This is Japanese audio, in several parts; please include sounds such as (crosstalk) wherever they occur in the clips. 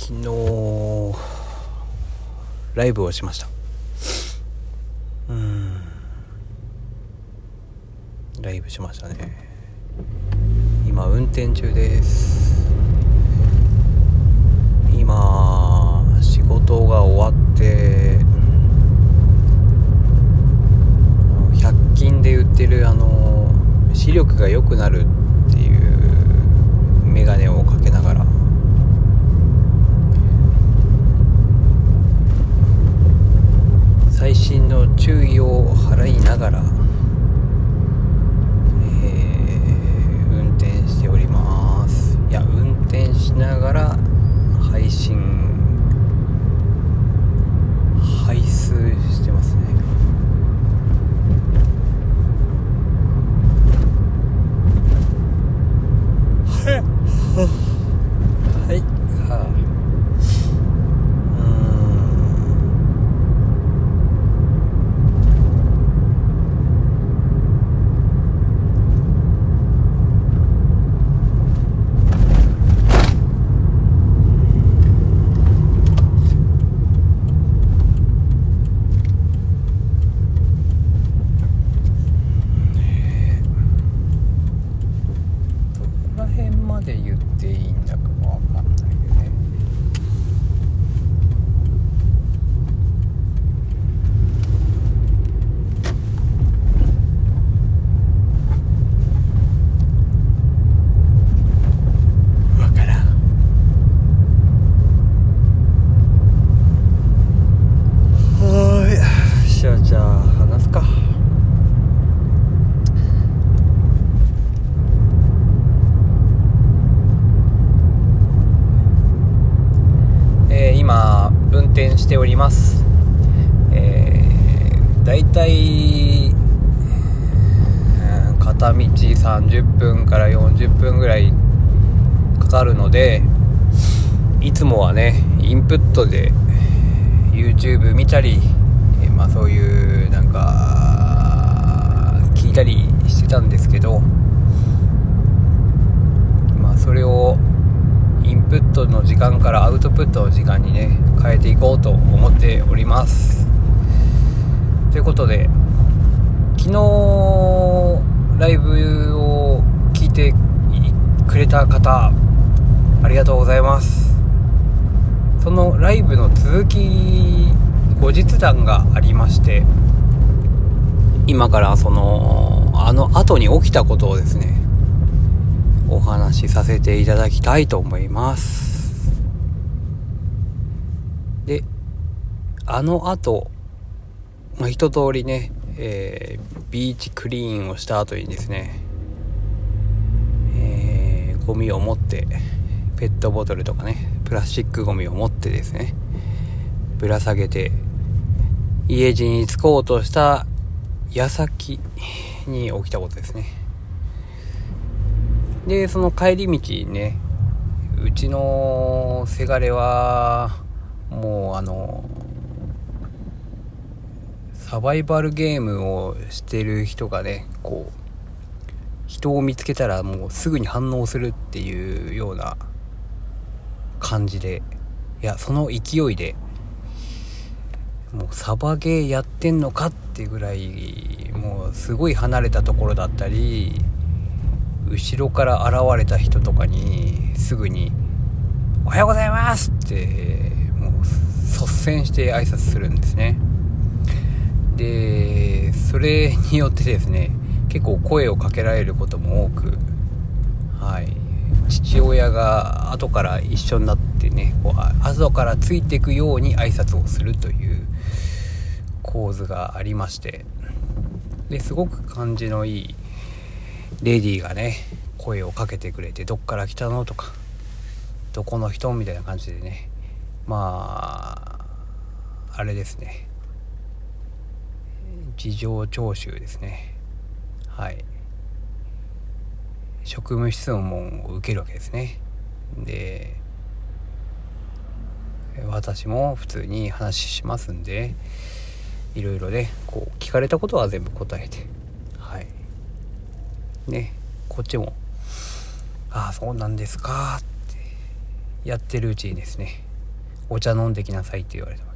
昨日ライブをしました。うん。ライブしましたね。今運転中です。今仕事が終わって100均で売ってるあの視力が良くなるっていうメガネをかけながら最新の注意を払いながら、えー運転しておりますいや運転しながら配信配数してますねはいはあうーんどこら辺まで言っていいんだかわかんないよねわからんはーいじゃあじゃあ話すかえー今運転しておりますえー、だいたいうん片道30分から40分ぐらいかかるのでいつもはねインプットで YouTube 見たり、えまあそういうなんか聞いたりしてたんですけどまあそれをインプットの時間からアウトプットの時間にね変えていこうと思っております。ということで昨日ライブを聞いてくれた方ありがとうございます。そのライブの続き後日談がありまして今からそのあの後に起きたことをですねお話しさせていただきたいと思います。であの後、まあ、一通りね、えービーチクリーンをした後にですね、えーゴミを持ってペットボトルとかねプラスチックゴミを持ってですねぶら下げて家路に着こうとした矢先に起きたことですね。でその帰り道にねうちのせがれはもうあのサバイバルゲームをしてる人がねこう人を見つけたらもうすぐに反応するっていうような感じでいやその勢いでもうサバゲーやってんのかってぐらいもうすごい離れたところだったり後ろから現れた人とかにすぐに「おはようございます!」ってもう率先して挨拶するんですねでそれによってですね結構声をかけられることも多くはい父親が後から一緒になってねこうあ後からついていくように挨拶をするという構図がありましてですごく感じのいいレディーがね声をかけてくれて「どっから来たの?」とか「どこの人?」みたいな感じでねまああれですね事情聴取ですね。はい。職務質問を受けるわけですね。で私も普通に話しますんでいろいろねこう聞かれたことは全部答えてはい。ねこっちも「ああそうなんですか」ってやってるうちにですねお茶飲んできなさいって言われた。わけ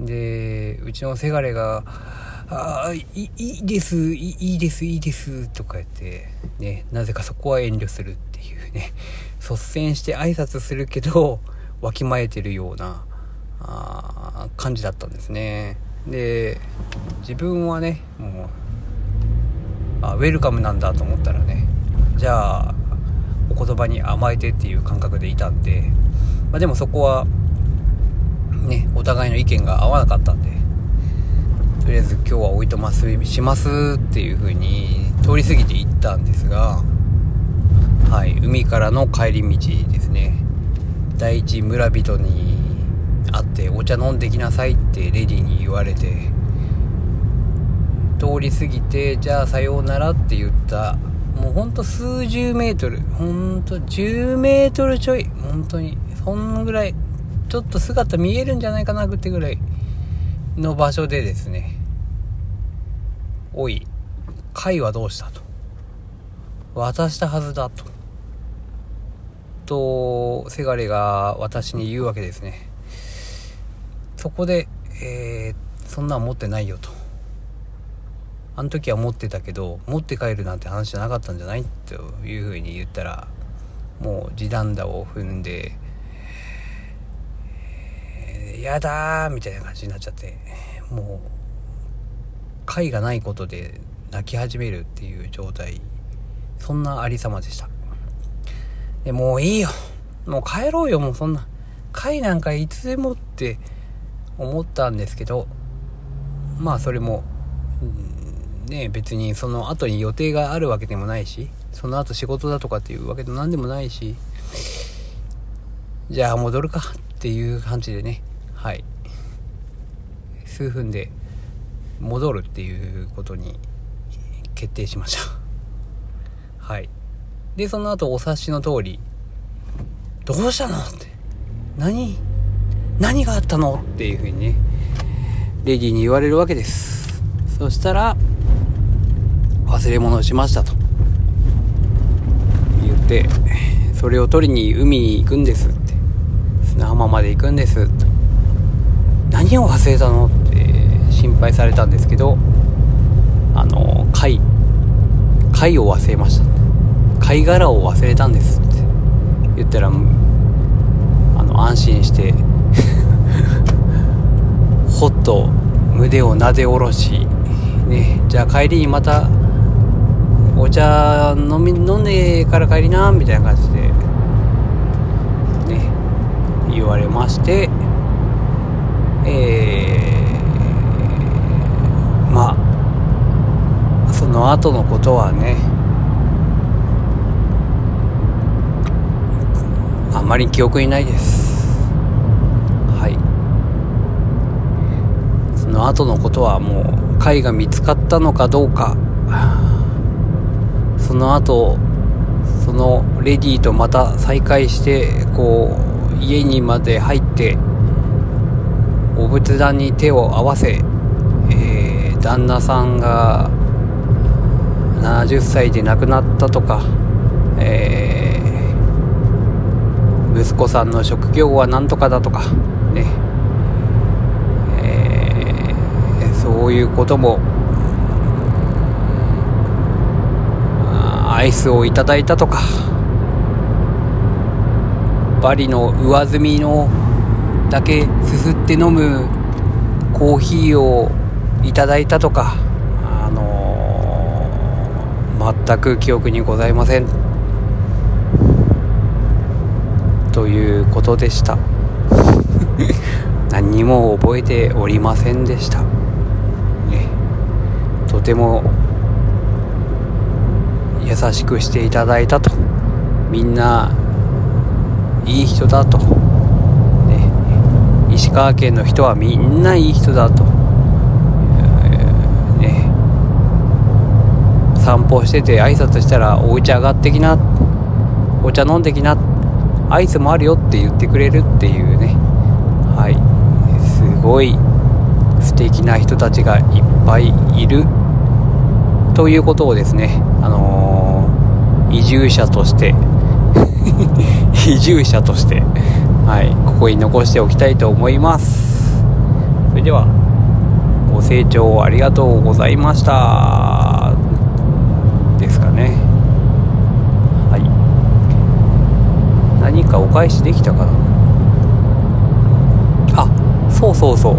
でうちのせがれが「ああいいですいいいですいいです」とか言ってねなぜかそこは遠慮するっていうね率先して挨拶するけどわきまえてるようなあ感じだったんですね。で自分はねもうあウェルカムなんだと思ったらねじゃあお言葉に甘えてっていう感覚でいたんで、まあ、でもそこはねお互いの意見が合わなかったんでとりあえず今日はおいとますしますっていう風に通り過ぎていったんですがはい海からの帰り道ですね。第一村人に会ってお茶飲んできなさいってレディーに言われて通り過ぎてじゃあさようならって言ったもうほんと数十メートルほんと10メートルちょい本当にそんぐらいちょっと姿見えるんじゃないかなってぐらいの場所でですねおい貝はどうしたと。渡したはずだと。とせがれが私に言うわけですね。そこで、えー、そんなん持ってないよと。あの時は持ってたけど持って帰るなんて話じゃなかったんじゃないというふうに言ったらもう地団打を踏んで「やだー」みたいな感じになっちゃってもう貝がないことで泣き始めるっていう状態。そんなありさまでした。でもういいよ。もう帰ろうよもうそんな。貝なんかいつでもって思ったんですけどまあそれも、ね別にその後に予定があるわけでもないしその後仕事だとかっていうわけでも何でもないしじゃあ戻るかっていう感じでねはい。数分で戻るっていうことに決定しました。(laughs) はい。でその後お察しの通り「どうしたの?」って「何？何があったの?」っていうふうにねレディーに言われるわけです。そしたら忘れ物をしましたと。言ってそれを取りに海に行くんですって砂浜まで行くんですと。何を忘れたの？って心配されたんですけどあの貝貝を忘れました。貝殻を忘れたんですって。言ったらあの安心して (laughs) ほっと胸をなで下ろしねじゃあ帰りにまたお茶飲み飲んでから帰りなみたいな感じでね言われましてえー、まあその後のことはねあんまり記憶にないです。はい。その後のことはもう貝が見つかったのかどうか。その後そのレディーとまた再会してこう家にまで入ってお仏壇に手を合わせ、えー、旦那さんが70歳で亡くなったとか、えー、息子さんの職業は何とかだとかね、えー、そういうこともアイスをいただいたとかバリの上澄みのだけすすって飲むコーヒーをいただいたとかあのー、全く記憶にございません。ということでした。(laughs) 何にも覚えておりませんでした。ね。とても優しくしていただいたと。みんないい人だと、川県の人はみんないい人だと、ね、散歩してて挨拶したら「お茶上がってきな」「お茶飲んできな」「アイスもあるよ」って言ってくれるっていうね。はい。すごい素敵な人たちがいっぱいいる。ということをですね、あのー、移住者として (laughs) 移住者としてはいここに残しておきたいと思います。それではご清聴ありがとうございました。ですかね。はい。何かお返しできたかな。あそうそうそう。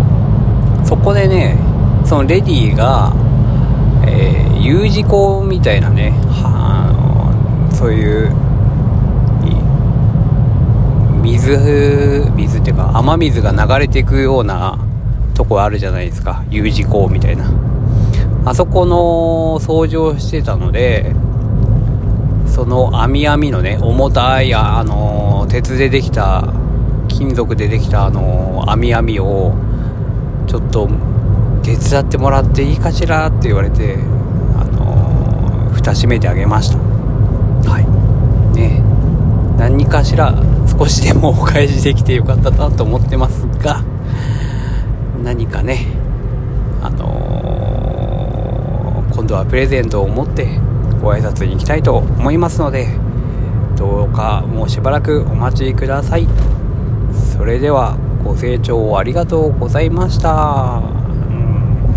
そこでねそのレディーが、えー、U 字工みたいなねはあのそういう水水っていうか雨水が流れていくようなとこあるじゃないですか。U 字工みたいな。あそこの掃除をしてたのでその網網のね重たいあの鉄でできた金属でできたあの網網をちょっと手伝ってもらっていいかしらって言われてあの蓋閉めてあげました。はい。ね。何かしら少しでもお返しできてよかったなと思ってますが何かねあのー、今度はプレゼントを持ってご挨拶に行きたいと思いますのでどうかもうしばらくお待ちください。それではご清聴ありがとうございました、うん、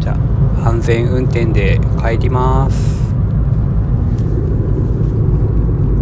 じゃあ安全運転で帰ります。